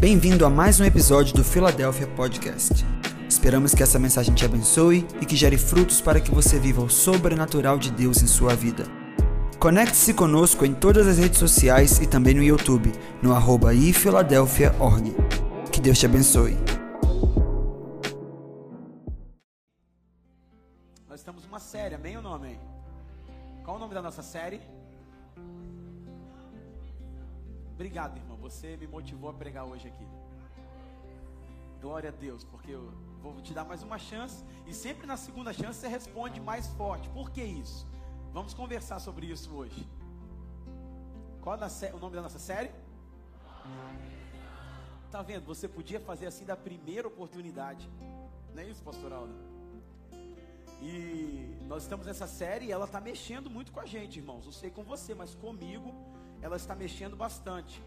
Bem-vindo a mais um episódio do Philadelphia Podcast. Esperamos que essa mensagem te abençoe e que gere frutos para que você viva o sobrenatural de Deus em sua vida. Conecte-se conosco em todas as redes sociais e também no YouTube, no arroba ifiladelphia.org. Que Deus te abençoe. Nós estamos numa série, amém ou não amém? Qual o nome da nossa série? Obrigado, irmão. Você me motivou a pregar hoje aqui. Glória a Deus, porque eu vou te dar mais uma chance. E sempre na segunda chance você responde mais forte. Por que isso? Vamos conversar sobre isso hoje. Qual o nome da nossa série? Tá vendo? Você podia fazer assim da primeira oportunidade. Não é isso, pastor Aldo? E nós estamos nessa série e ela está mexendo muito com a gente, irmãos. Não sei com você, mas comigo ela está mexendo bastante.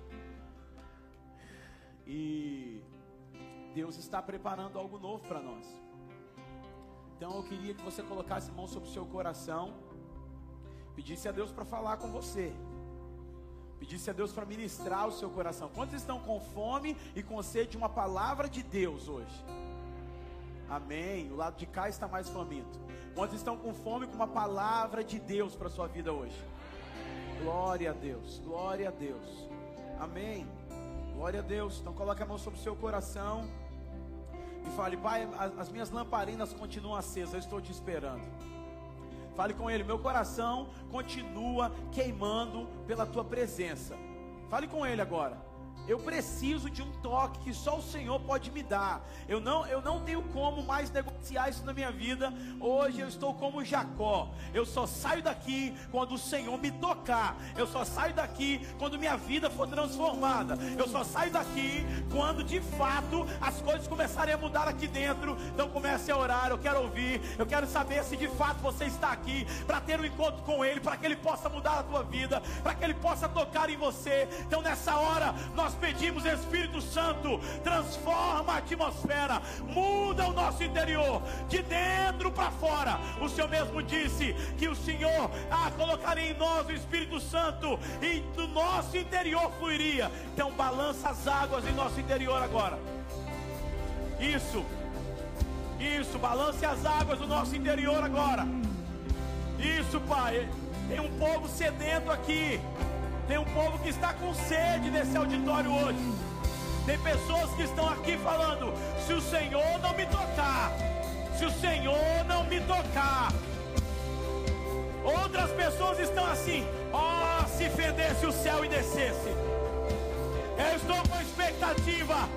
E Deus está preparando algo novo para nós. Então eu queria que você colocasse a mão sobre o seu coração, pedisse a Deus para falar com você. Pedisse a Deus para ministrar o seu coração. Quantos estão com fome e com sede de uma palavra de Deus hoje? Amém. O lado de cá está mais faminto. Quantos estão com fome com uma palavra de Deus para a sua vida hoje? Glória a Deus, glória a Deus. Amém. Glória a Deus. Então coloque a mão sobre o seu coração e fale: Pai, as minhas lamparinas continuam acesas, eu estou te esperando. Fale com ele: Meu coração continua queimando pela tua presença. Fale com ele agora. Eu preciso de um toque que só o Senhor pode me dar. Eu não, eu não tenho como mais negociar isso na minha vida. Hoje eu estou como Jacó. Eu só saio daqui quando o Senhor me tocar. Eu só saio daqui quando minha vida for transformada. Eu só saio daqui quando de fato as coisas começarem a mudar aqui dentro. Então comece a orar. Eu quero ouvir. Eu quero saber se de fato você está aqui para ter um encontro com Ele, para que Ele possa mudar a tua vida, para que Ele possa tocar em você. Então nessa hora nós pedimos, Espírito Santo, transforma a atmosfera, muda o nosso interior, de dentro para fora. O Senhor mesmo disse que o Senhor ah, colocaria em nós o Espírito Santo e do nosso interior fluiria. Então balança as águas em nosso interior agora. Isso. Isso, balance as águas do nosso interior agora. Isso, Pai. Tem um povo sedento aqui. Tem um povo que está com sede nesse auditório hoje. Tem pessoas que estão aqui falando: se o Senhor não me tocar, se o Senhor não me tocar. Outras pessoas estão assim: ó, oh, se fendesse o céu e descesse. Eu estou com expectativa.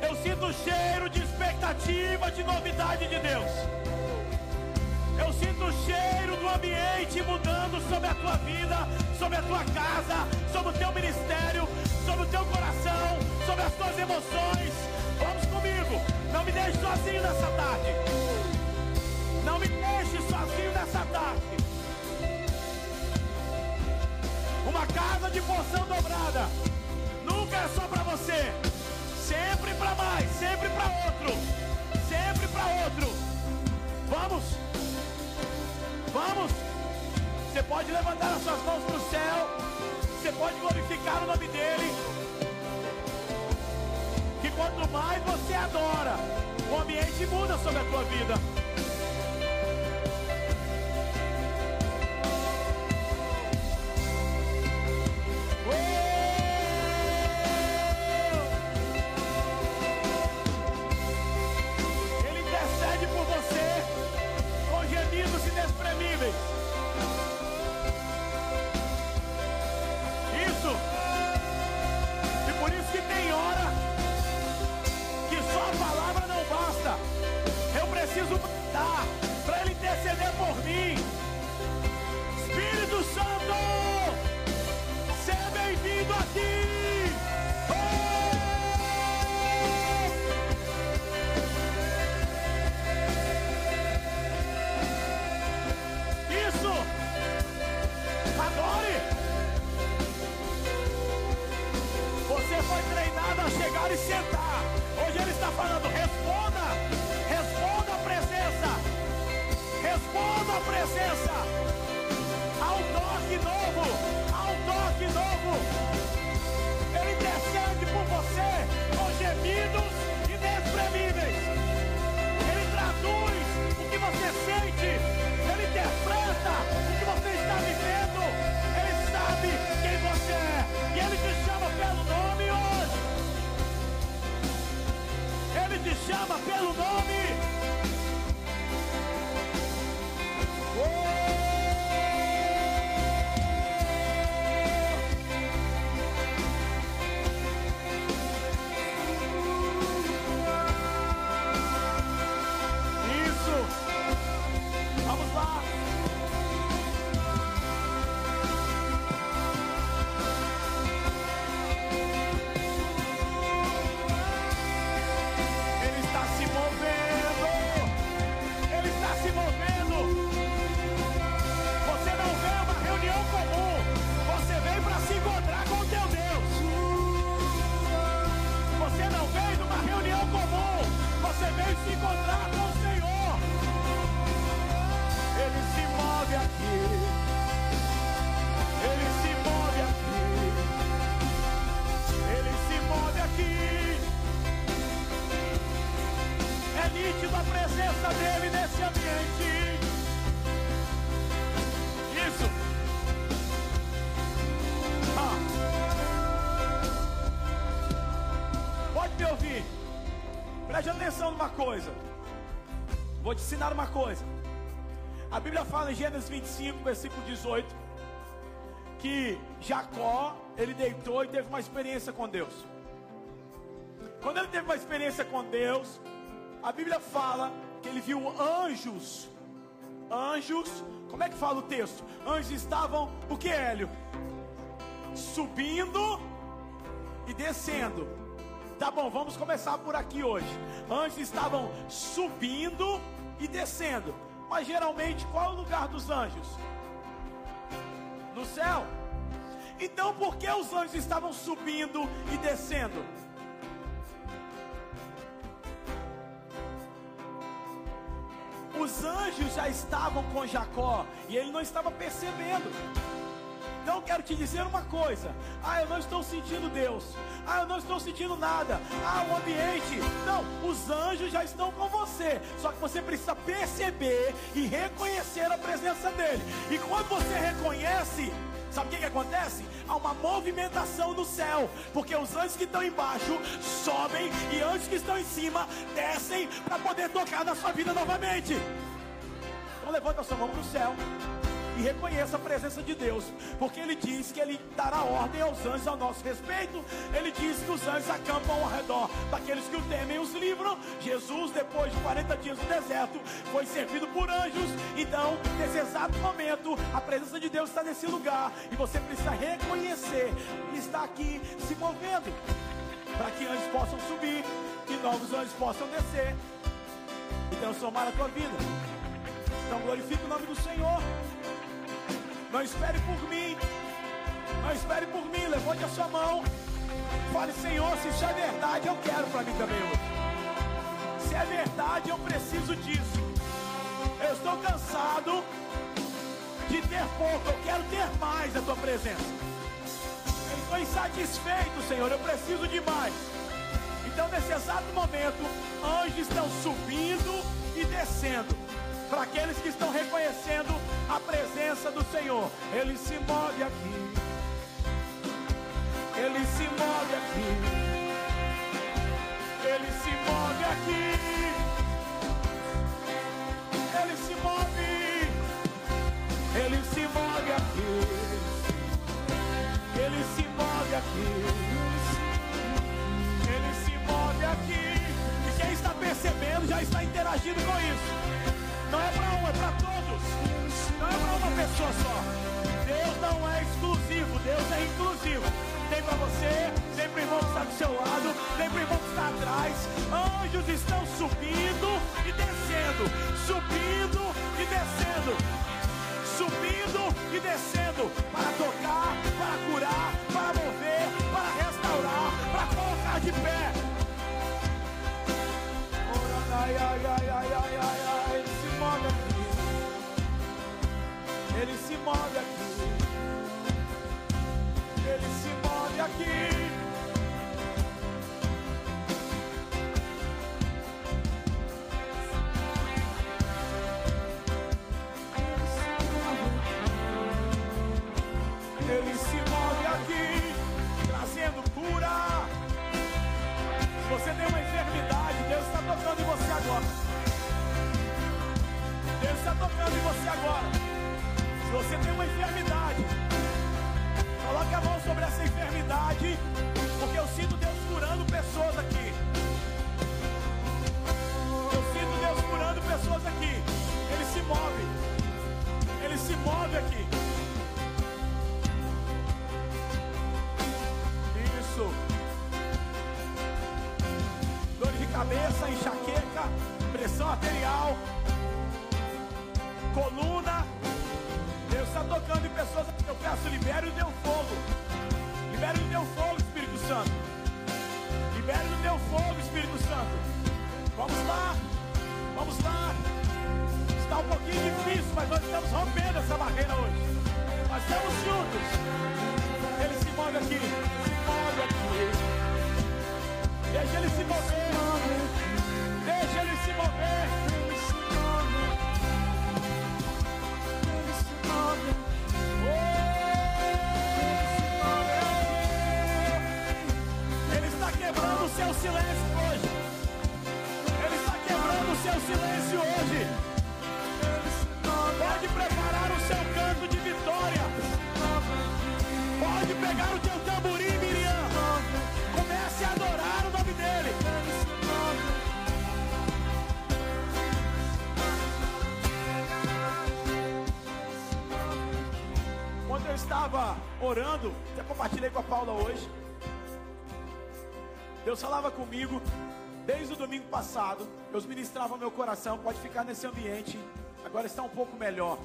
Eu sinto cheiro de expectativa de novidade de Deus. Eu sinto o cheiro do ambiente mudando sobre a tua vida, sobre a tua casa, sobre o teu ministério, sobre o teu coração, sobre as tuas emoções. Vamos comigo. Não me deixe sozinho nessa tarde. Não me deixe sozinho nessa tarde. Uma casa de porção dobrada. Nunca é só para você. Sempre para mais, sempre para outro. Sempre para outro. Vamos. Vamos? Você pode levantar as suas mãos para o céu. Você pode glorificar o nome dele. Que quanto mais você adora, o ambiente muda sobre a tua vida. Coisa. Vou te ensinar uma coisa. A Bíblia fala em Gênesis 25, versículo 18, que Jacó, ele deitou e teve uma experiência com Deus. Quando ele teve uma experiência com Deus, a Bíblia fala que ele viu anjos. Anjos, como é que fala o texto? Anjos estavam, o que, Hélio? Subindo e descendo. Tá bom, vamos começar por aqui hoje. Anjos estavam subindo e descendo. Mas geralmente, qual é o lugar dos anjos? No céu. Então, por que os anjos estavam subindo e descendo? Os anjos já estavam com Jacó e ele não estava percebendo. Então eu quero te dizer uma coisa: ah, eu não estou sentindo Deus, ah, eu não estou sentindo nada, ah, o ambiente. Não, os anjos já estão com você, só que você precisa perceber e reconhecer a presença dele. E quando você reconhece, sabe o que, que acontece? Há uma movimentação no céu, porque os anjos que estão embaixo sobem e anjos que estão em cima descem para poder tocar na sua vida novamente. Então levanta a sua mão para o céu e reconheça a presença de Deus, porque Ele diz que Ele dará ordem aos anjos ao nosso respeito. Ele diz que os anjos acampam ao redor daqueles que o temem e os livram. Jesus, depois de 40 dias no deserto, foi servido por anjos. Então, nesse exato momento, a presença de Deus está nesse lugar e você precisa reconhecer que está aqui se movendo para que anjos possam subir e novos anjos possam descer e transformar a tua vida. Então glorifique o nome do Senhor. Não espere por mim. Não espere por mim. Levante a sua mão. Fale, Senhor, se isso é verdade, eu quero para mim também. Se é verdade, eu preciso disso. Eu estou cansado de ter pouco. Eu quero ter mais da tua presença. Eu estou insatisfeito, Senhor. Eu preciso de mais. Então, nesse exato momento, anjos estão subindo e descendo para aqueles que estão reconhecendo a presença do Senhor. Ele se move aqui. Ele se move aqui. Ele se move aqui. Ele se move. Ele se move aqui. Ele se move aqui. Ele se move aqui. E quem está percebendo já está interagindo com isso. Não é para um, é para todos. Não é para uma pessoa só. Deus não é exclusivo, Deus é inclusivo. Tem para você, tem para o irmão que está do seu lado, tem para o irmão que está atrás. Anjos estão subindo e descendo, subindo e descendo, subindo e descendo para tocar, para curar, para mover, para restaurar, para colocar de pé. Ai, ai, ai, ai, ai, ai, ai, Ele se move aqui. Ele se move aqui. Estava orando, até compartilhei com a Paula hoje. Deus falava comigo desde o domingo passado. Deus ministrava meu coração. Pode ficar nesse ambiente. Agora está um pouco melhor.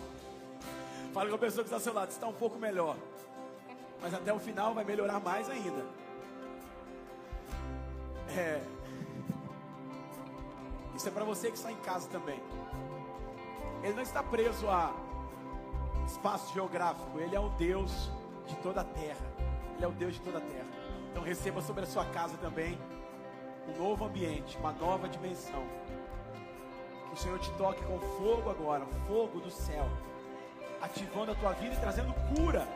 Fala com a pessoa que está ao seu lado, está um pouco melhor. Mas até o final vai melhorar mais ainda. É. Isso é para você que está em casa também. Ele não está preso a espaço geográfico. Ele é o Deus de toda a terra. Ele é o Deus de toda a terra. Então receba sobre a sua casa também um novo ambiente, uma nova dimensão. Que o Senhor te toque com fogo agora, fogo do céu, ativando a tua vida e trazendo cura.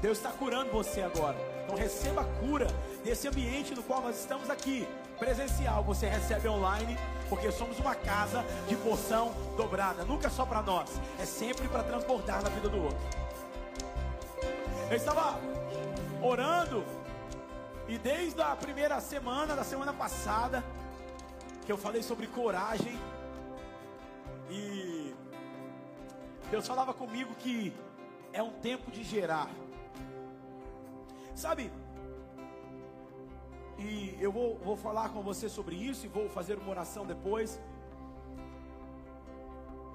Deus está curando você agora. Então receba a cura desse ambiente no qual nós estamos aqui, presencial. Você recebe online, porque somos uma casa de porção dobrada. Nunca só para nós, é sempre para transbordar na vida do outro. Eu estava orando e desde a primeira semana, da semana passada, que eu falei sobre coragem, e Deus falava comigo que é um tempo de gerar. Sabe? E eu vou, vou falar com você sobre isso e vou fazer uma oração depois.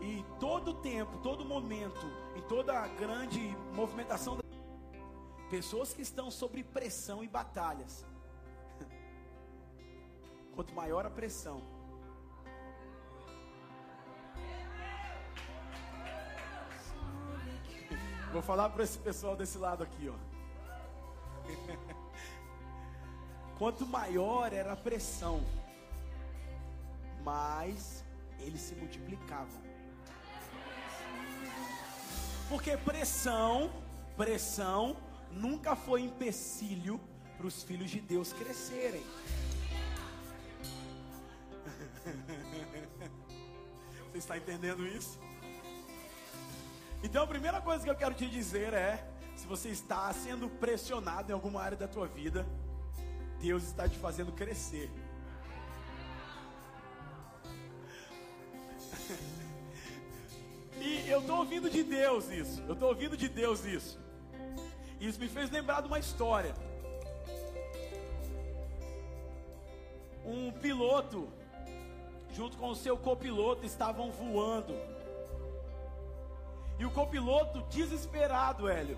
E todo tempo, todo momento, em toda a grande movimentação Pessoas que estão sob pressão e batalhas. Quanto maior a pressão, Vou falar para esse pessoal desse lado aqui, ó. Quanto maior era a pressão, mais eles se multiplicavam. Porque pressão, pressão nunca foi empecilho para os filhos de Deus crescerem. Você está entendendo isso? Então a primeira coisa que eu quero te dizer é: se você está sendo pressionado em alguma área da tua vida, Deus está te fazendo crescer. E eu estou ouvindo de Deus isso. Eu estou ouvindo de Deus isso. Isso me fez lembrar de uma história. Um piloto, junto com o seu copiloto, estavam voando. E o copiloto, desesperado, Hélio,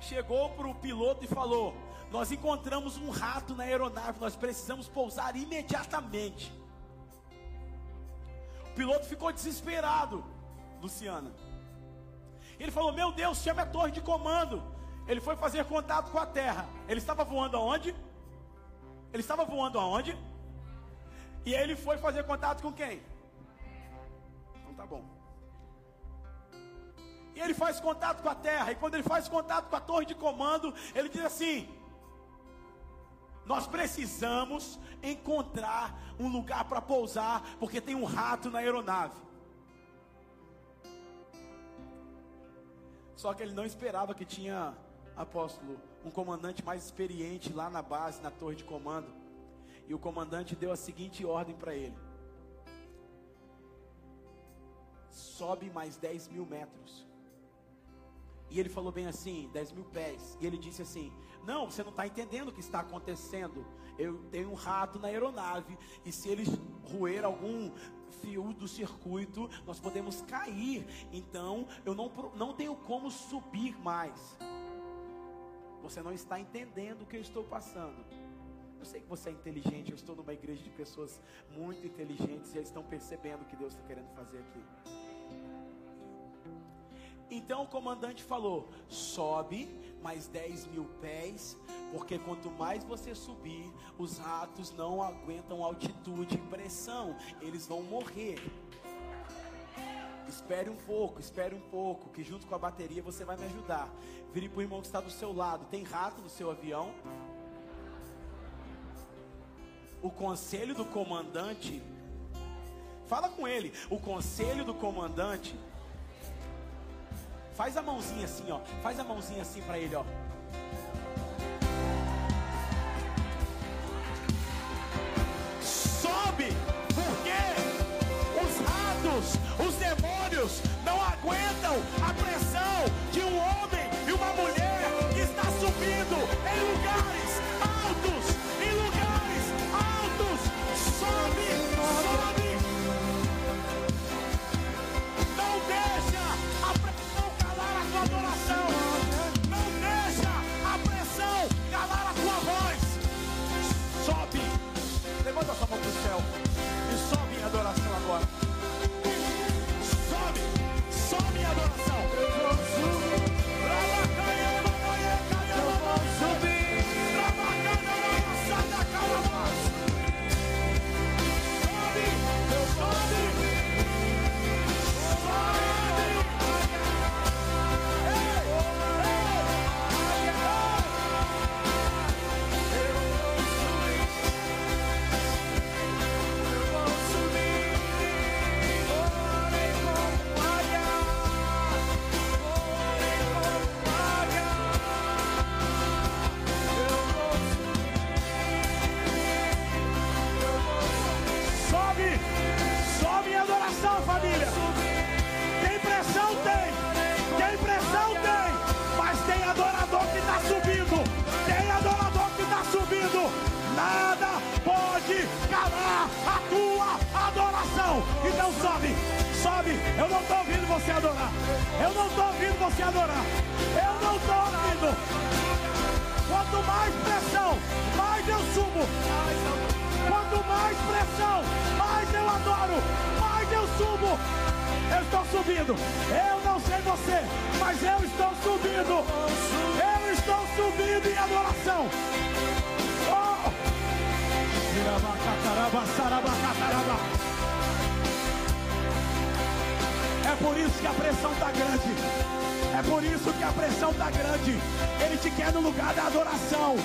chegou para o piloto e falou: Nós encontramos um rato na aeronave, nós precisamos pousar imediatamente. O piloto ficou desesperado, Luciana. Ele falou: Meu Deus, chame a torre de comando. Ele foi fazer contato com a terra. Ele estava voando aonde? Ele estava voando aonde? E ele foi fazer contato com quem? Então tá bom. E ele faz contato com a terra. E quando ele faz contato com a torre de comando, ele diz assim: Nós precisamos encontrar um lugar para pousar, porque tem um rato na aeronave. Só que ele não esperava que tinha apóstolo, um comandante mais experiente lá na base, na torre de comando. E o comandante deu a seguinte ordem para ele: sobe mais 10 mil metros. E ele falou bem assim, 10 mil pés. E ele disse assim: Não, você não está entendendo o que está acontecendo. Eu tenho um rato na aeronave. E se eles roer algum fio do circuito, nós podemos cair. Então eu não, não tenho como subir mais. Você não está entendendo o que eu estou passando. Eu sei que você é inteligente, eu estou numa igreja de pessoas muito inteligentes e eles estão percebendo o que Deus está querendo fazer aqui. Então o comandante falou: sobe mais 10 mil pés, porque quanto mais você subir, os ratos não aguentam altitude e pressão, eles vão morrer. Espere um pouco, espere um pouco, que junto com a bateria você vai me ajudar. Vire para o irmão que está do seu lado. Tem rato no seu avião? o conselho do comandante. Fala com ele. O conselho do comandante. Faz a mãozinha assim, ó. Faz a mãozinha assim para ele, ó. Não sei você, mas eu estou subindo. Eu estou subindo em adoração. Oh! É por isso que a pressão está grande. É por isso que a pressão está grande. Ele te quer no lugar da adoração.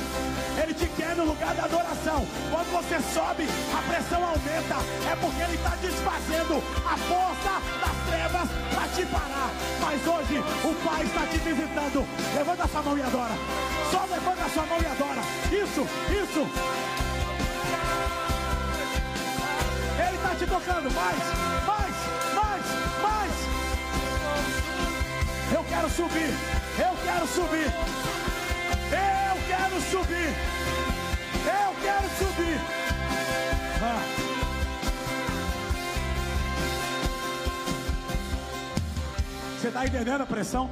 Ele te quer no lugar da adoração. Quando você sobe, a pressão aumenta. É porque ele está desfazendo a força das trevas para te parar. Mas hoje o Pai está te visitando. Levanta sua mão e adora. Só levanta sua mão e adora. Isso, isso. Ele está te tocando. Mais, mais, mais, mais. Eu quero subir, eu quero subir, eu quero subir, eu quero subir. Ah. Você está entendendo a pressão?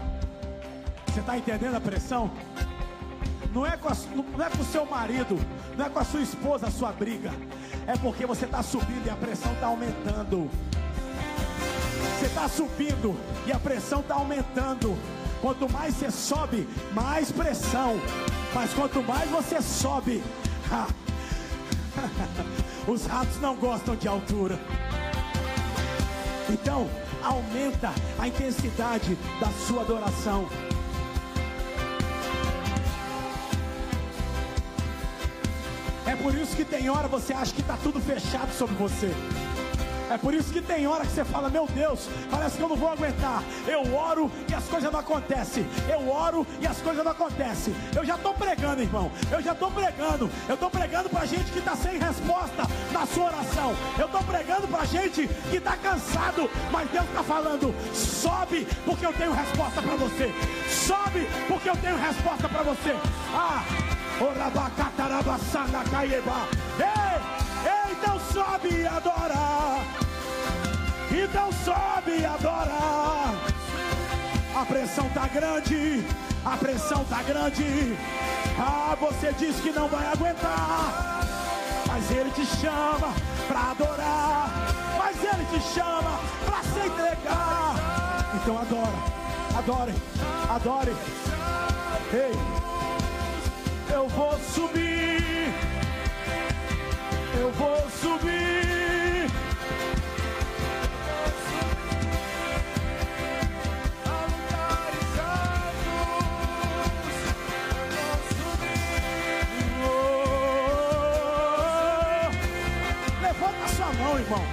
Você está entendendo a pressão? Não é, com a, não é com o seu marido, não é com a sua esposa a sua briga, é porque você está subindo e a pressão está aumentando. Você está subindo e a pressão está aumentando. Quanto mais você sobe, mais pressão. Mas quanto mais você sobe, os ratos não gostam de altura. Então, aumenta a intensidade da sua adoração. É por isso que tem hora você acha que está tudo fechado sobre você. É por isso que tem hora que você fala, meu Deus, parece que eu não vou aguentar. Eu oro e as coisas não acontecem. Eu oro e as coisas não acontecem. Eu já estou pregando, irmão. Eu já estou pregando. Eu estou pregando para gente que está sem resposta na sua oração. Eu estou pregando para gente que está cansado, mas Deus está falando: sobe, porque eu tenho resposta para você. Sobe, porque eu tenho resposta para você. Ah, orabacatarabasana caieba. Ei! Então sobe e adora. Então sobe e adora. A pressão tá grande. A pressão tá grande. Ah, você diz que não vai aguentar. Mas ele te chama para adorar. Mas ele te chama para se entregar. Então adora. Adore. Adore. Ei. Eu vou subir eu vou subir. A lugares altos, eu vou subir. Oh, não, irmão.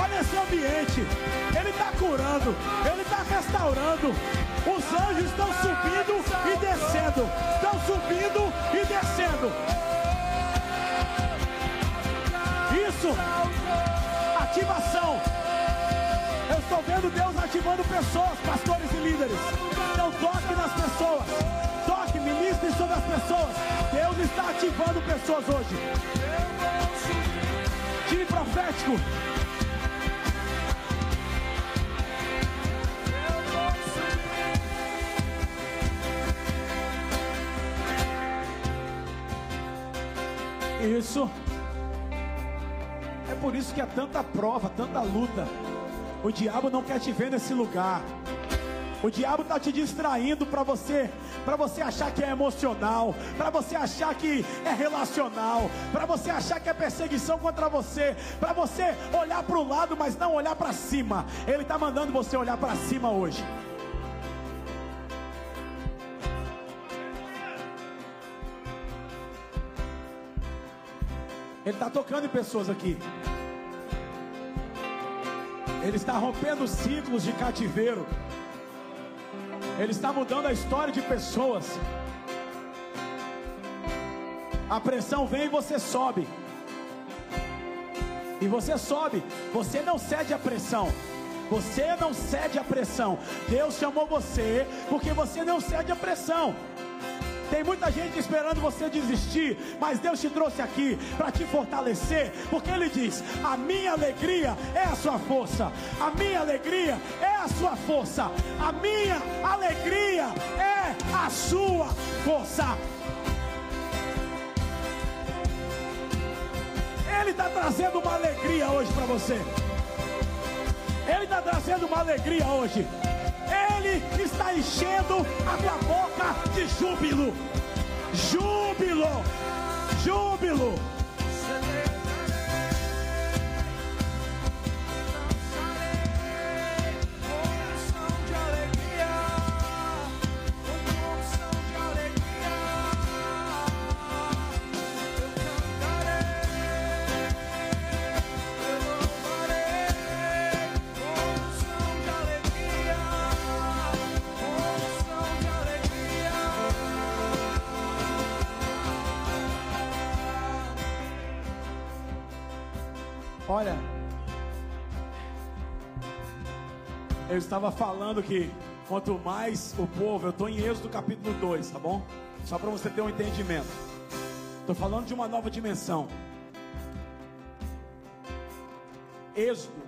Olha esse ambiente. Ele está curando, ele está restaurando. Os anjos estão subindo e descendo. Estão subindo e descendo. Isso. Ativação. Eu estou vendo Deus ativando pessoas, pastores e líderes. Então toque nas pessoas. Toque, ministre sobre as pessoas. Deus está ativando pessoas hoje. Time profético. Isso. Por isso que é tanta prova, tanta luta. O diabo não quer te ver nesse lugar. O diabo está te distraindo para você, para você achar que é emocional, para você achar que é relacional, para você achar que é perseguição contra você, para você olhar para o lado, mas não olhar para cima. Ele está mandando você olhar para cima hoje. Ele está tocando em pessoas aqui. Ele está rompendo ciclos de cativeiro. Ele está mudando a história de pessoas. A pressão vem e você sobe. E você sobe. Você não cede à pressão. Você não cede à pressão. Deus chamou você porque você não cede à pressão. Tem muita gente esperando você desistir, mas Deus te trouxe aqui para te fortalecer, porque Ele diz: A minha alegria é a sua força, a minha alegria é a sua força, a minha alegria é a sua força. Ele está trazendo uma alegria hoje para você. Ele está trazendo uma alegria hoje. Ele está enchendo a tua boca de júbilo. Júbilo! Júbilo! Eu estava falando que quanto mais o povo, eu estou em Êxodo capítulo 2, tá bom? Só para você ter um entendimento. Estou falando de uma nova dimensão. Êxodo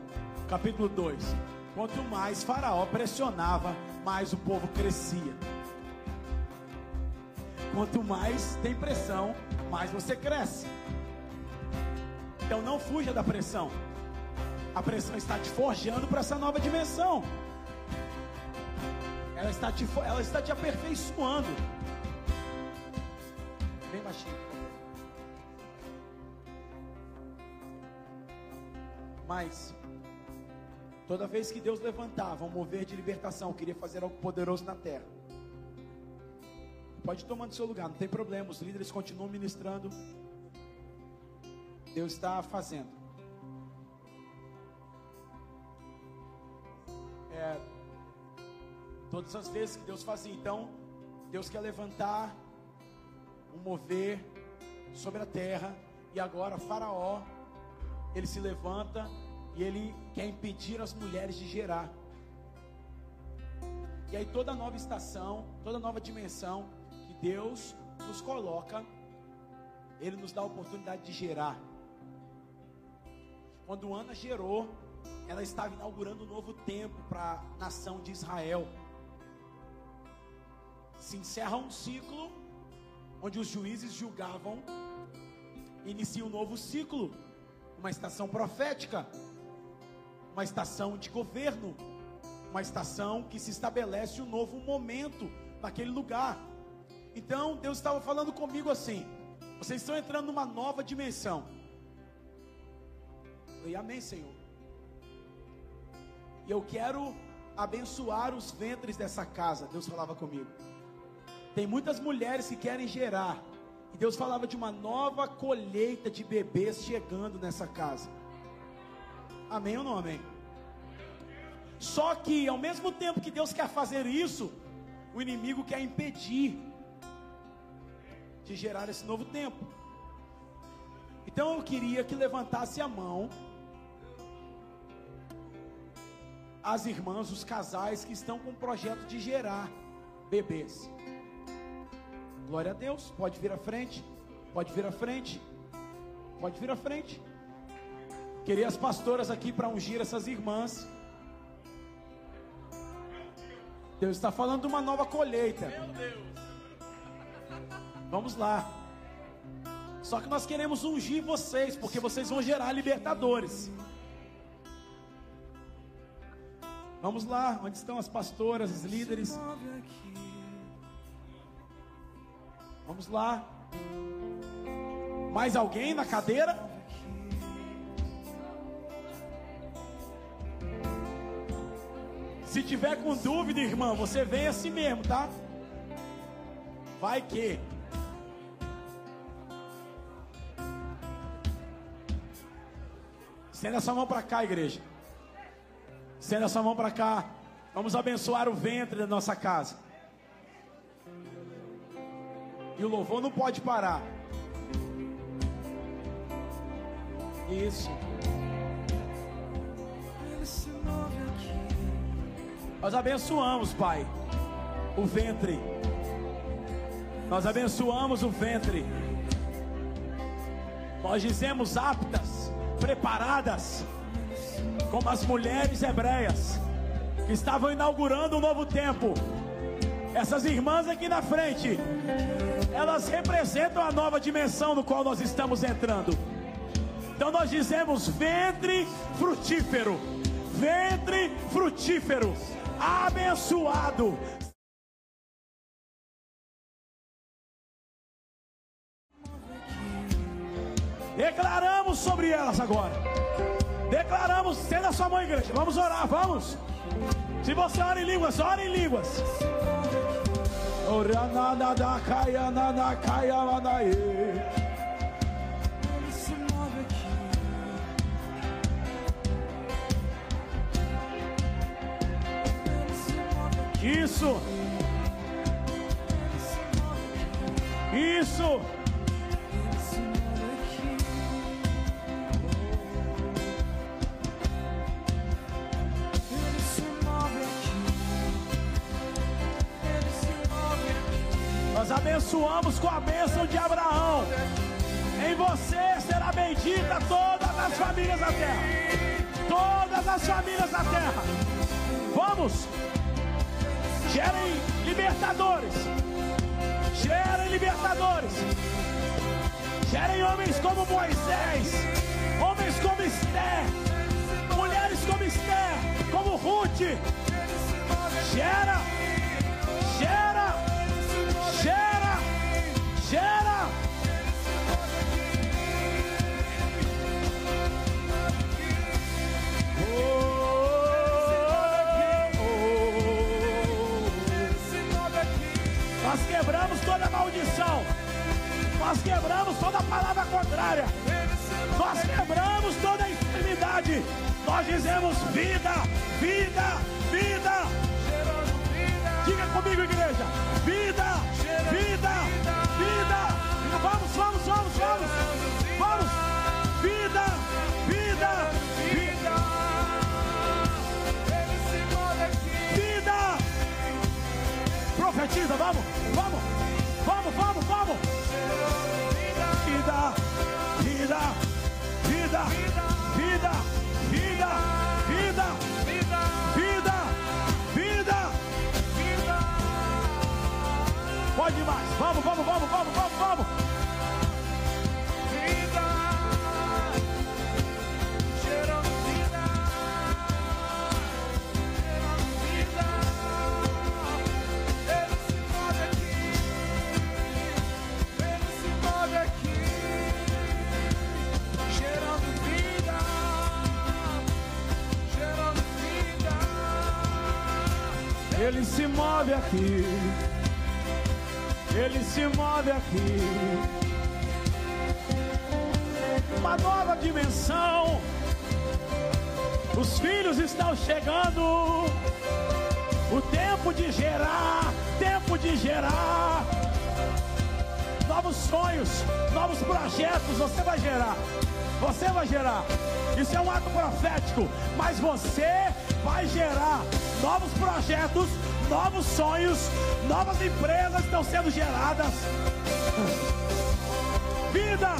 capítulo 2. Quanto mais Faraó pressionava, mais o povo crescia. Quanto mais tem pressão, mais você cresce. Então não fuja da pressão. A pressão está te forjando para essa nova dimensão. Ela está te, ela está te aperfeiçoando. Bem baixinho. Mas toda vez que Deus levantava um mover de libertação, queria fazer algo poderoso na terra. Pode ir tomando seu lugar, não tem problema. Os líderes continuam ministrando. Deus está fazendo. É, todas as vezes que Deus fazia, então, Deus quer levantar um mover sobre a terra, e agora Faraó, ele se levanta e ele quer impedir as mulheres de gerar. E aí toda nova estação, toda nova dimensão que Deus nos coloca, Ele nos dá a oportunidade de gerar. Quando Ana gerou, ela estava inaugurando um novo tempo para a nação de Israel. Se encerra um ciclo onde os juízes julgavam, inicia um novo ciclo, uma estação profética, uma estação de governo, uma estação que se estabelece um novo momento naquele lugar. Então Deus estava falando comigo assim: vocês estão entrando numa nova dimensão. Falei, Amém, Senhor. E eu quero abençoar os ventres dessa casa. Deus falava comigo. Tem muitas mulheres que querem gerar. E Deus falava de uma nova colheita de bebês chegando nessa casa. Amém ou não amém? Só que ao mesmo tempo que Deus quer fazer isso, o inimigo quer impedir de gerar esse novo tempo. Então eu queria que levantasse a mão as irmãs, os casais que estão com o projeto de gerar bebês. Glória a Deus, pode vir à frente, pode vir à frente, pode vir à frente. Queria as pastoras aqui para ungir essas irmãs. Deus está falando de uma nova colheita. Vamos lá. Só que nós queremos ungir vocês, porque vocês vão gerar libertadores. Vamos lá, onde estão as pastoras, os líderes? Vamos lá. Mais alguém na cadeira? Se tiver com dúvida, irmã, você vem assim mesmo, tá? Vai que. Estenda sua mão para cá, igreja. Estenda sua mão para cá. Vamos abençoar o ventre da nossa casa. E o louvor não pode parar. Isso. Nós abençoamos, Pai, o ventre. Nós abençoamos o ventre. Nós dizemos aptas, preparadas, como as mulheres hebreias que estavam inaugurando um novo tempo. Essas irmãs aqui na frente, elas representam a nova dimensão no qual nós estamos entrando. Então nós dizemos ventre frutífero, ventre frutífero, abençoado. Declaramos sobre elas agora. Declaramos, sendo a sua mãe, igreja. Vamos orar, vamos. Se você ora em línguas, ora em línguas. Isso. Isso. Abençoamos com a bênção de Abraão. Em você será bendita todas as famílias da terra. Todas as famílias da terra. Vamos. Gerem libertadores. Gerem libertadores. Gerem homens como Moisés. Homens como Esther. Mulheres como Esther. Como Ruth. Gera. Gera. Gera. Gera. Nós quebramos toda maldição. Nós quebramos toda palavra contrária. Nós quebramos toda enfermidade. Nós dizemos vida, vida, vida. Diga comigo, igreja. Vida, Vamos, vamos, vamos, vamos. Vida, vida, vida. Vida. Profetiza, vamos, vamos, vamos, vamos, vamos. Vida, vida, vida, vida, vida, vida, vida, vida. Pode mais, vamos, vamos, vamos, vamos, vamos, vamos. Ele se move aqui. Ele se move aqui. Uma nova dimensão. Os filhos estão chegando. O tempo de gerar, tempo de gerar. Novos sonhos, novos projetos você vai gerar. Você vai gerar. Isso é um ato profético, mas você vai gerar novos projetos, novos sonhos, novas empresas estão sendo geradas. Vida!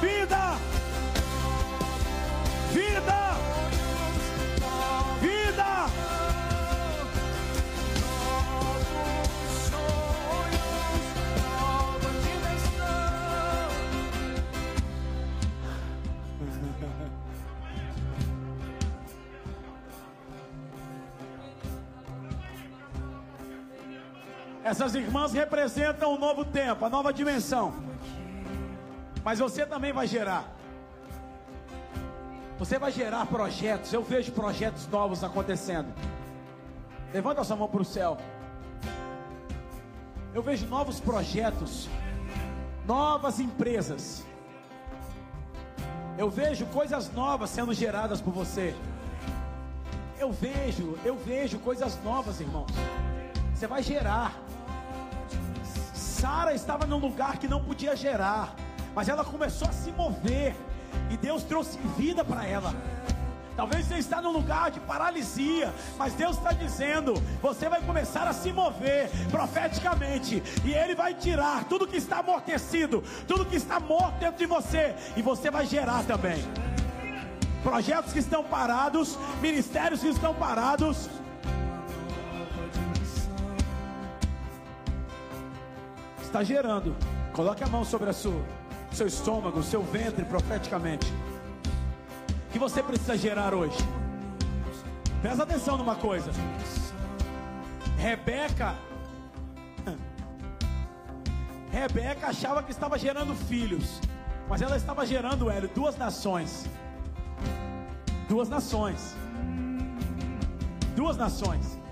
Vida! Vida! Essas irmãs representam um novo tempo, a nova dimensão. Mas você também vai gerar. Você vai gerar projetos. Eu vejo projetos novos acontecendo. Levanta a sua mão para o céu. Eu vejo novos projetos, novas empresas. Eu vejo coisas novas sendo geradas por você. Eu vejo, eu vejo coisas novas, irmãos. Você vai gerar. Sara estava num lugar que não podia gerar, mas ela começou a se mover e Deus trouxe vida para ela. Talvez você está num lugar de paralisia, mas Deus está dizendo: você vai começar a se mover profeticamente, e Ele vai tirar tudo que está amortecido, tudo que está morto dentro de você, e você vai gerar também. Projetos que estão parados, ministérios que estão parados, está gerando. Coloque a mão sobre a sua, seu estômago, seu ventre profeticamente. O que você precisa gerar hoje? Presta atenção numa coisa. Rebeca Rebeca achava que estava gerando filhos, mas ela estava gerando, Hélio, duas nações. Duas nações. Duas nações.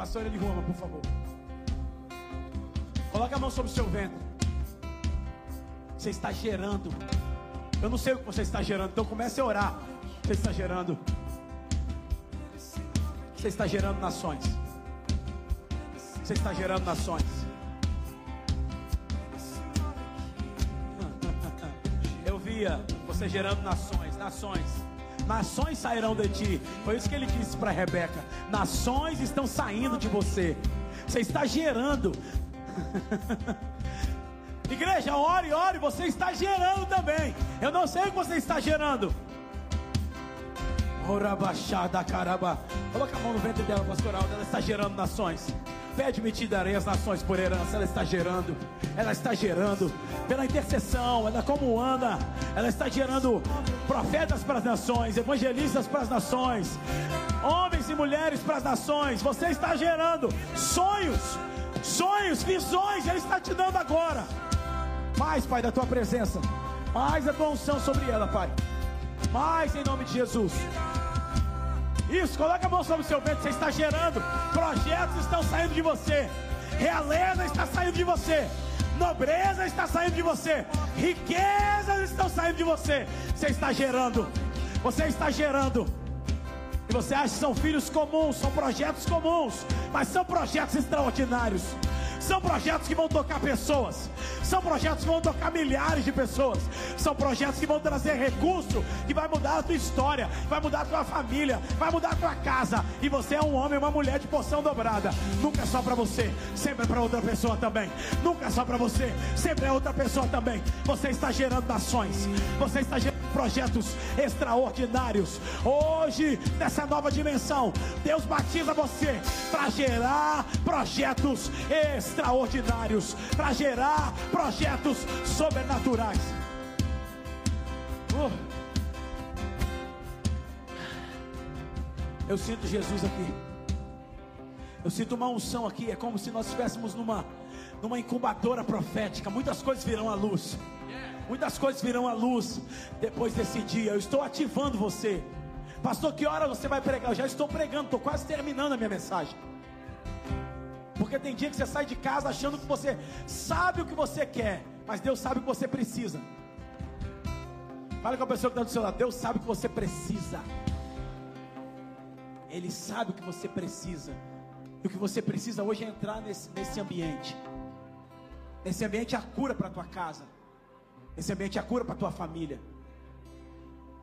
Pastor de Roma, por favor. Coloque a mão sobre o seu ventre. Você está gerando. Eu não sei o que você está gerando, então comece a orar. Você está gerando. Você está gerando nações. Você está gerando nações. Eu via você gerando nações, nações nações sairão de ti. Foi isso que ele disse para Rebeca: nações estão saindo de você. Você está gerando. Igreja, ore, ore, você está gerando também. Eu não sei o que você está gerando. Orabachada caraba. Coloca a mão no ventre dela, pastoral. Ela está gerando nações. Pede-me te darei as nações por herança. Ela está gerando. Ela está gerando. Pela intercessão. Ela como anda. Ela está gerando profetas para as nações. Evangelistas para as nações. Homens e mulheres para as nações. Você está gerando sonhos. Sonhos, visões. Ele está te dando agora. Mais, Pai, da tua presença. Mais a tua unção sobre ela, Pai. Mais em nome de Jesus. Isso, coloca a mão sobre o seu peito. Você está gerando. Projetos estão saindo de você. Realeza está saindo de você. Nobreza está saindo de você. Riquezas estão saindo de você. Você está gerando. Você está gerando. E você acha que são filhos comuns, são projetos comuns, mas são projetos extraordinários. São projetos que vão tocar pessoas. São projetos que vão tocar milhares de pessoas. São projetos que vão trazer recurso, que vai mudar a tua história, vai mudar a tua família, vai mudar a tua casa. E você é um homem, uma mulher de porção dobrada. Nunca é só para você, sempre é para outra pessoa também. Nunca é só para você, sempre é outra pessoa também. Você está gerando nações. Você está gerando projetos extraordinários. Hoje, nessa nova dimensão, Deus batiza você para gerar projetos extraordinários, para gerar projetos sobrenaturais. Uh. Eu sinto Jesus aqui. Eu sinto uma unção aqui. É como se nós estivéssemos numa, numa incubadora profética. Muitas coisas virão à luz. Muitas coisas virão à luz depois desse dia. Eu estou ativando você. Pastor, que hora você vai pregar? Eu já estou pregando, estou quase terminando a minha mensagem. Porque tem dia que você sai de casa achando que você sabe o que você quer, mas Deus sabe o que você precisa. Fala com a pessoa que está do seu lado. Deus sabe o que você precisa. Ele sabe o que você precisa. E o que você precisa hoje é entrar nesse, nesse ambiente. Esse ambiente é a cura para a tua casa. Esse ambiente é a cura para a tua família.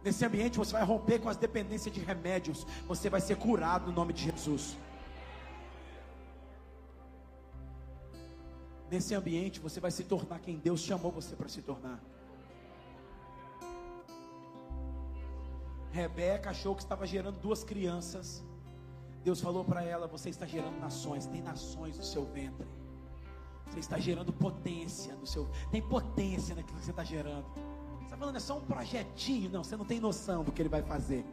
Nesse ambiente você vai romper com as dependências de remédios. Você vai ser curado no nome de Jesus. Nesse ambiente você vai se tornar quem Deus chamou você para se tornar. Rebeca achou que estava gerando duas crianças. Deus falou para ela: Você está gerando nações, tem nações no seu ventre. Você está gerando potência no seu. Tem potência naquilo que você está gerando. Você está falando, é só um projetinho. Não, você não tem noção do que ele vai fazer.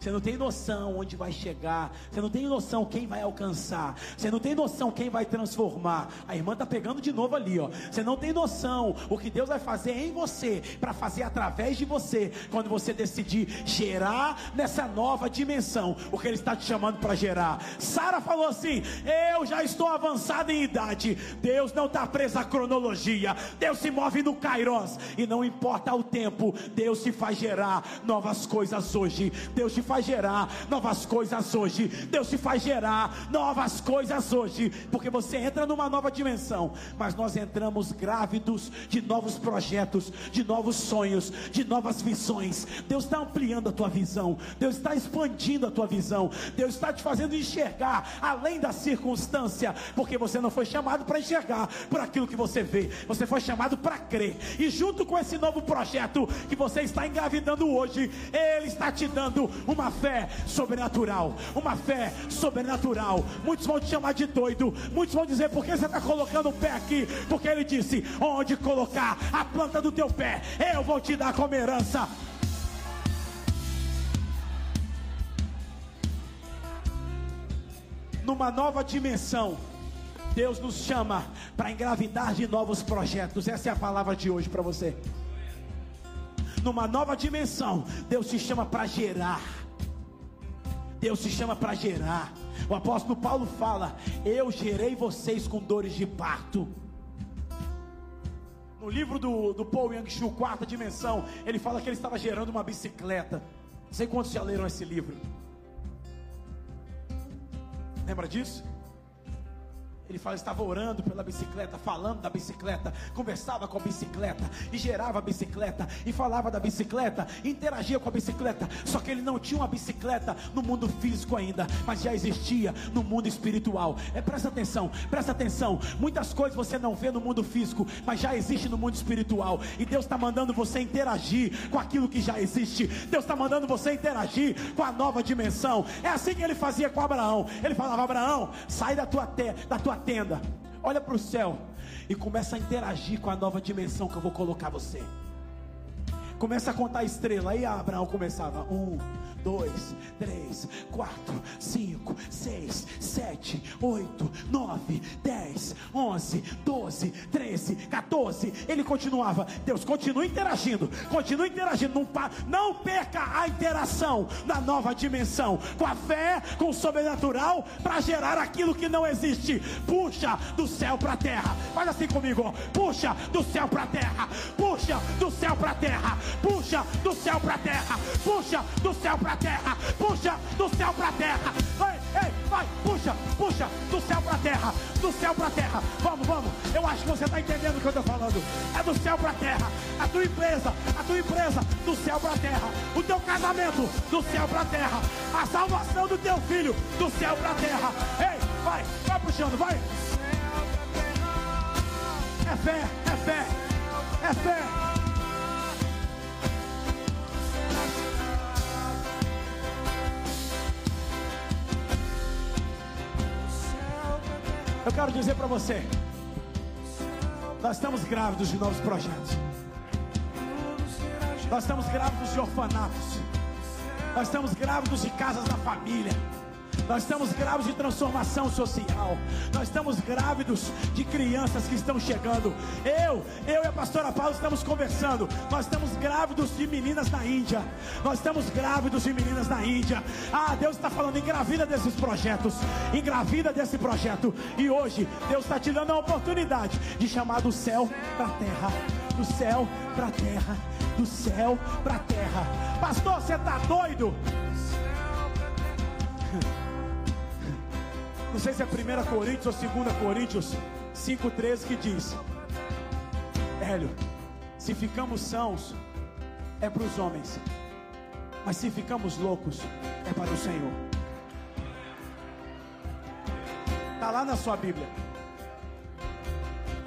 Você não tem noção onde vai chegar. Você não tem noção quem vai alcançar. Você não tem noção quem vai transformar. A irmã está pegando de novo ali, ó. Você não tem noção o que Deus vai fazer em você para fazer através de você quando você decidir gerar nessa nova dimensão o que Ele está te chamando para gerar. Sara falou assim: Eu já estou avançada em idade. Deus não está preso à cronologia. Deus se move no Kairos e não importa o tempo. Deus te faz gerar novas coisas hoje. Deus te faz gerar novas coisas hoje. Deus te faz gerar novas coisas hoje, porque você entra numa nova dimensão, mas nós entramos grávidos de novos projetos, de novos sonhos, de novas visões. Deus está ampliando a tua visão, Deus está expandindo a tua visão, Deus está te fazendo enxergar além da circunstância, porque você não foi chamado para enxergar por aquilo que você vê, você foi chamado para crer, e junto com esse novo projeto que você está engravidando hoje, Ele está te dando uma uma fé sobrenatural, uma fé sobrenatural. Muitos vão te chamar de doido, muitos vão dizer: por que você está colocando o pé aqui? Porque ele disse: onde colocar a planta do teu pé, eu vou te dar como herança. Numa nova dimensão, Deus nos chama para engravidar de novos projetos. Essa é a palavra de hoje para você. Numa nova dimensão, Deus te chama para gerar Deus se chama para gerar. O apóstolo Paulo fala: Eu gerei vocês com dores de parto. No livro do, do Paul Yang-Shu, Quarta Dimensão, ele fala que ele estava gerando uma bicicleta. Não sei quantos já leram esse livro. Lembra disso? Ele fala, estava orando pela bicicleta, falando da bicicleta, conversava com a bicicleta, e gerava a bicicleta, e falava da bicicleta, interagia com a bicicleta. Só que ele não tinha uma bicicleta no mundo físico ainda, mas já existia no mundo espiritual. É, presta atenção, presta atenção. Muitas coisas você não vê no mundo físico, mas já existe no mundo espiritual. E Deus está mandando você interagir com aquilo que já existe. Deus está mandando você interagir com a nova dimensão. É assim que ele fazia com Abraão. Ele falava: Abraão, sai da tua, te, da tua tenda, olha para o céu e começa a interagir com a nova dimensão que eu vou colocar você. Começa a contar estrela. Aí Abraão começava: um, dois, três, quatro, cinco, seis, sete, oito, nove, dez, onze, doze, treze, 14. Ele continuava. Deus continua interagindo, continua interagindo. Não, não perca a interação na nova dimensão, com a fé, com o sobrenatural, para gerar aquilo que não existe. Puxa do céu para a terra. Faz assim comigo, puxa do céu para a terra, puxa do céu para a terra, puxa do céu para a terra, puxa do céu para a terra, puxa do céu para terra. Ei, ei, vai, puxa, puxa do céu para terra, do céu para terra. Vamos, vamos. Eu acho que você está entendendo o que eu estou falando. É do céu para terra. A tua empresa, a tua empresa, do céu para terra. O teu casamento, do céu para terra. A salvação do teu filho, do céu para terra. Ei, vai, vai puxando, vai. É fé, é fé, é fé. Eu quero dizer para você, nós estamos grávidos de novos projetos. Nós estamos grávidos de orfanatos. Nós estamos grávidos de casas da família. Nós estamos grávidos de transformação social. Nós estamos grávidos de crianças que estão chegando. Eu, eu e a pastora Paula estamos conversando. Nós estamos grávidos de meninas na Índia. Nós estamos grávidos de meninas na Índia. Ah, Deus está falando, engravida desses projetos. Engravida desse projeto. E hoje, Deus está te dando a oportunidade de chamar do céu para a terra. Do céu para a terra. Do céu para a terra. Pastor, você está doido? Sei se é 1 Coríntios ou 2 Coríntios 5,13 que diz: Hélio, se ficamos sãos, é para os homens, mas se ficamos loucos, é para o Senhor. Está lá na sua Bíblia.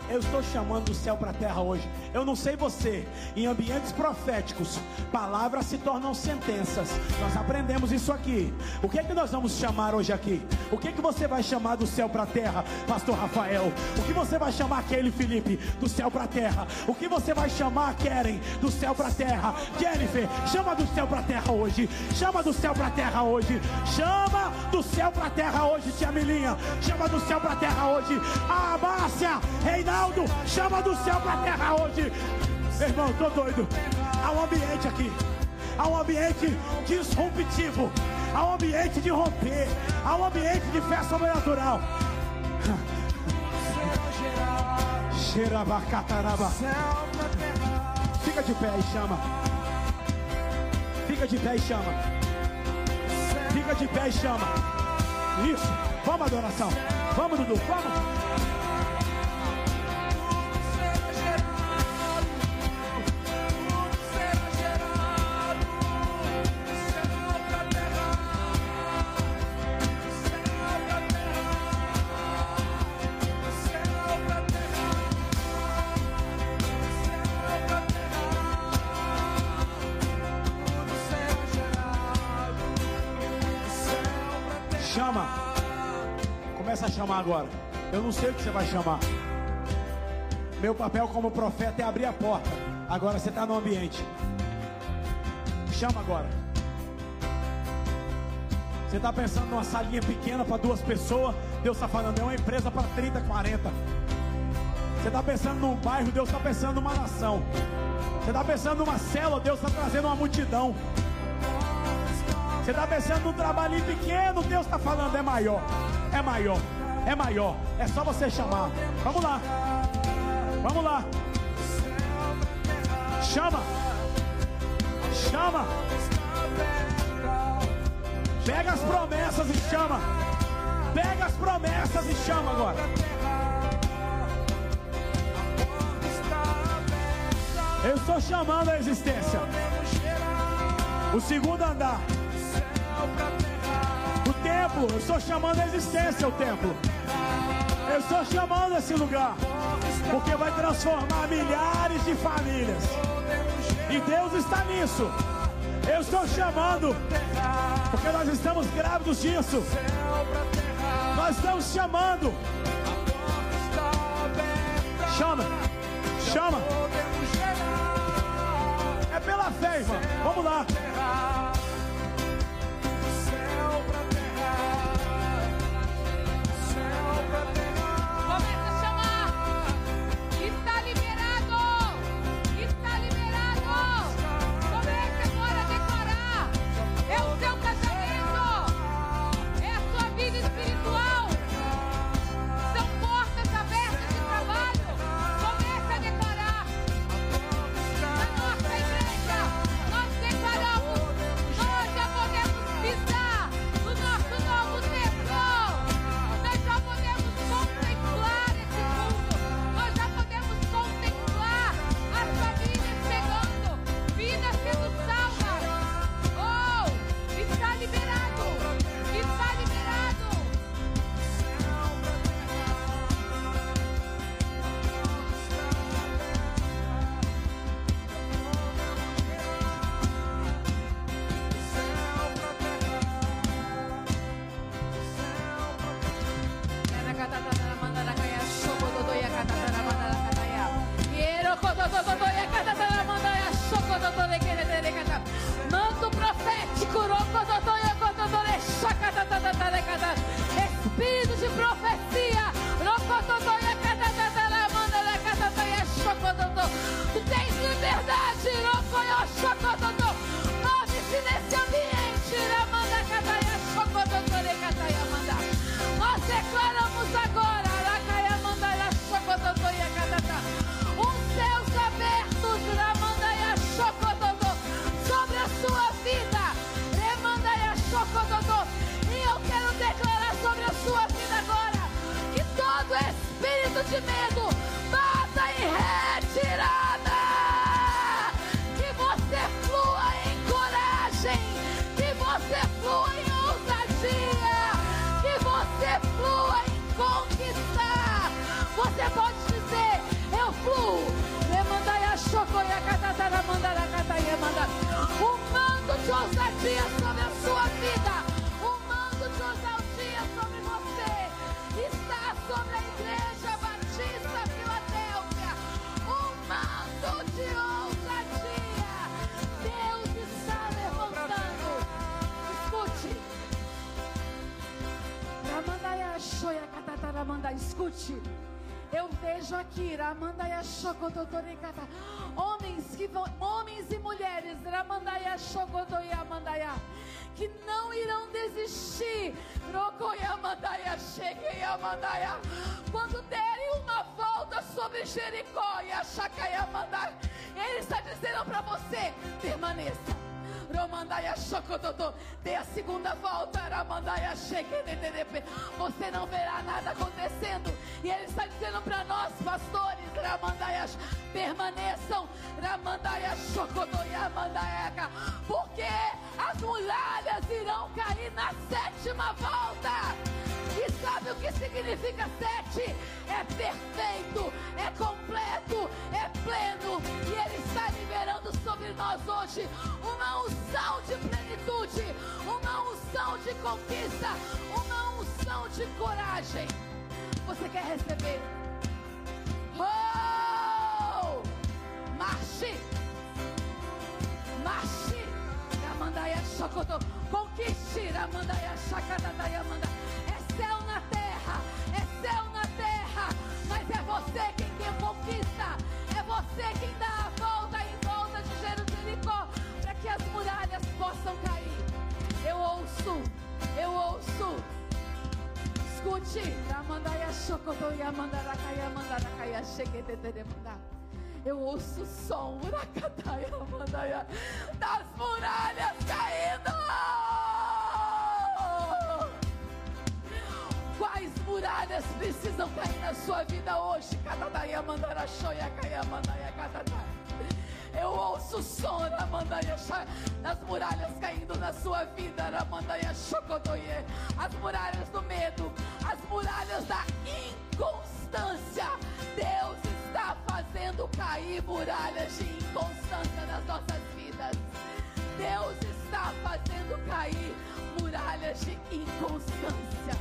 Eu estou chamando do céu para a terra hoje. Eu não sei você, em ambientes proféticos, palavras se tornam sentenças. Nós aprendemos isso aqui. O que é que nós vamos chamar hoje aqui? O que é que você vai chamar do céu para a terra, Pastor Rafael? O que você vai chamar aquele Felipe do céu para a terra? O que você vai chamar Keren do céu para a terra? Jennifer, chama do céu para a terra hoje. Chama do céu para a terra hoje. Chama do céu para a terra hoje, tia Milinha. Chama do céu para a terra hoje. A Márcia, Reinaldo, chama do céu para a terra hoje. Irmão, estou doido. Há um ambiente aqui. Há um ambiente disruptivo. Há um ambiente de romper. Há um ambiente de fé sobrenatural. Fica de pé e chama. Fica de pé e chama. Fica de pé e chama. Isso. Vamos, adoração. Vamos, Dudu. Vamos. Agora. Eu não sei o que você vai chamar. Meu papel como profeta é abrir a porta. Agora você está no ambiente. Chama agora. Você está pensando numa salinha pequena para duas pessoas. Deus está falando, é uma empresa para 30, 40. Você está pensando num bairro, Deus está pensando numa nação. Você está pensando numa célula, Deus está trazendo uma multidão. Você está pensando num trabalhinho pequeno, Deus está falando, é maior, é maior, é maior. É só você chamar. Vamos lá, vamos lá. Chama, chama. Pega as promessas e chama. Pega as promessas e chama agora. Eu estou chamando a existência. O segundo andar templo. Eu estou chamando a existência o templo. Estou chamando esse lugar. Porque vai transformar milhares de famílias. E Deus está nisso. Eu estou chamando. Porque nós estamos grávidos disso. Nós estamos chamando. Chama. Chama. É pela fé, irmão. Vamos lá. Escute. Eu vejo aqui, Ramandaya Shokototorikata. Homens que vão, homens e mulheres, Ramandaya Shokotoyamandaya, que não irão desistir. Rokoyamandaya Shekeyamandaya. Quando derem uma volta sobre Jericó e a Shakayamandaya, ele está dizendo para você: permaneça. Dê a segunda volta. Você não verá nada acontecendo. E ele está dizendo para nós, pastores, Ramandaia, permaneçam. Ramandaia Chocotoia Mandaeca. Porque as muralhas irão cair na sétima volta. E sabe o que significa sete? É perfeito, é completo, é pleno. E Ele está liberando sobre nós hoje uma unção de plenitude, uma unção de conquista, uma unção de coragem. Você quer receber? Oh! Marche! Marche! Ramandaia Shokoto. Conquiste! Ramandaia Shakataya Manda. É céu na terra! É céu na terra! Mas é você quem, quem conquista! É você quem dá a possam cair. Eu ouço! Eu ouço! Escute! Eu ouço o som Mandaia das muralhas caindo. Quais muralhas precisam cair na sua vida hoje? Katadaya Mandara Shoya Kaya Mandaya Katadaya. Eu ouço o som das muralhas caindo na sua vida. As muralhas do medo, as muralhas da inconstância. Deus está fazendo cair muralhas de inconstância nas nossas vidas. Deus está fazendo cair muralhas de inconstância.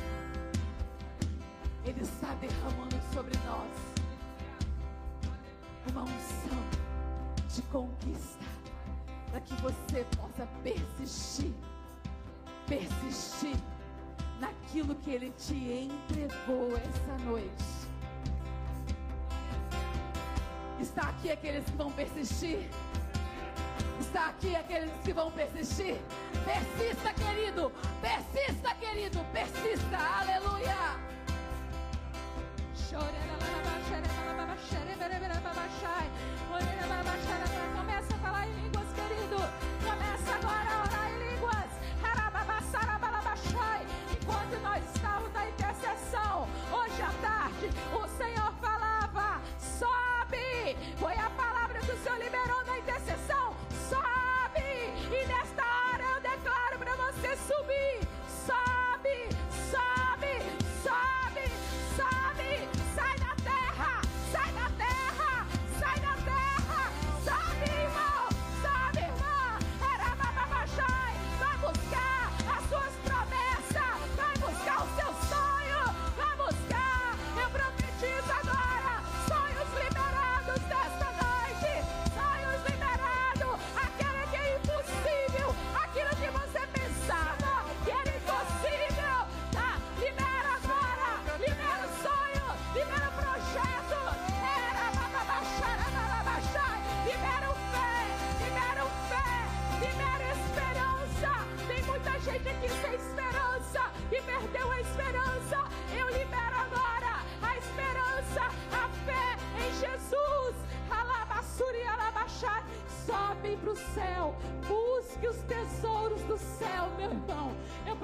Ele está derramando sobre nós uma unção de conquista para que você possa persistir, persistir naquilo que Ele te entregou essa noite. Está aqui aqueles que vão persistir. Está aqui aqueles que vão persistir. Persista, querido. Persista, querido. Persista. Aleluia. Liberou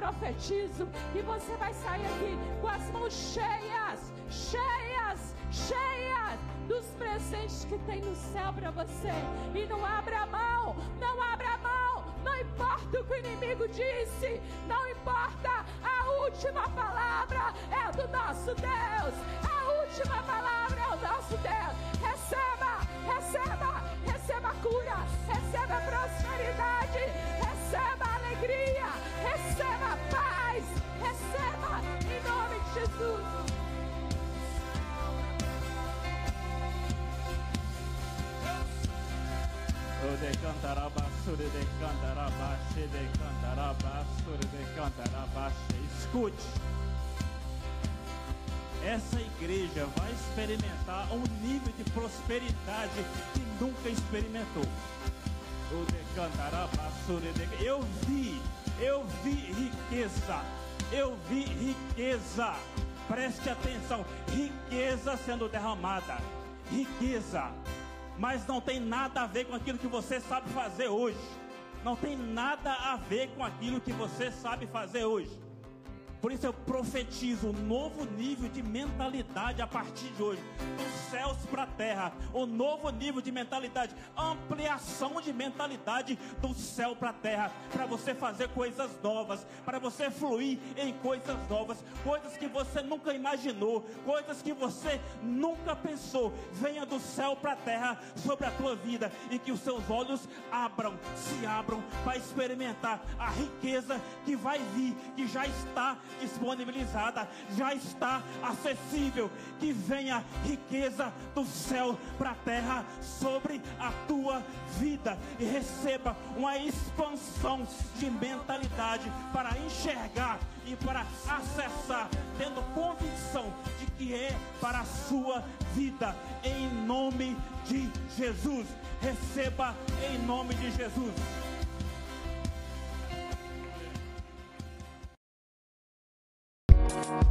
profetizo que você vai sair aqui com as mãos cheias, cheias, cheia dos presentes que tem no céu para você. E não abra mão, não abra mão, não importa o que o inimigo disse, não importa, a última palavra é do nosso Deus. A última palavra é o nosso Deus. Receba, receba, receba a cura, receba a prosperidade, de cantarabasure de cantarabaxe de cantarabasure de cantarabaxe. Escute. Essa igreja vai experimentar um nível de prosperidade que nunca experimentou. O de cantarabasure de Eu vi, eu vi riqueza. Eu vi riqueza. Preste atenção, riqueza sendo derramada. Riqueza mas não tem nada a ver com aquilo que você sabe fazer hoje. Não tem nada a ver com aquilo que você sabe fazer hoje. Por isso eu profetizo um novo nível de mentalidade a partir de hoje, dos céus para a terra, um novo nível de mentalidade, ampliação de mentalidade do céu para a terra, para você fazer coisas novas, para você fluir em coisas novas, coisas que você nunca imaginou, coisas que você nunca pensou, venha do céu para a terra sobre a tua vida e que os seus olhos abram, se abram para experimentar a riqueza que vai vir, que já está disponibilizada, já está acessível. Que venha riqueza do céu para a terra sobre a tua vida e receba uma expansão de mentalidade para enxergar e para acessar, tendo convicção de que é para a sua vida, em nome de Jesus. Receba em nome de Jesus. We'll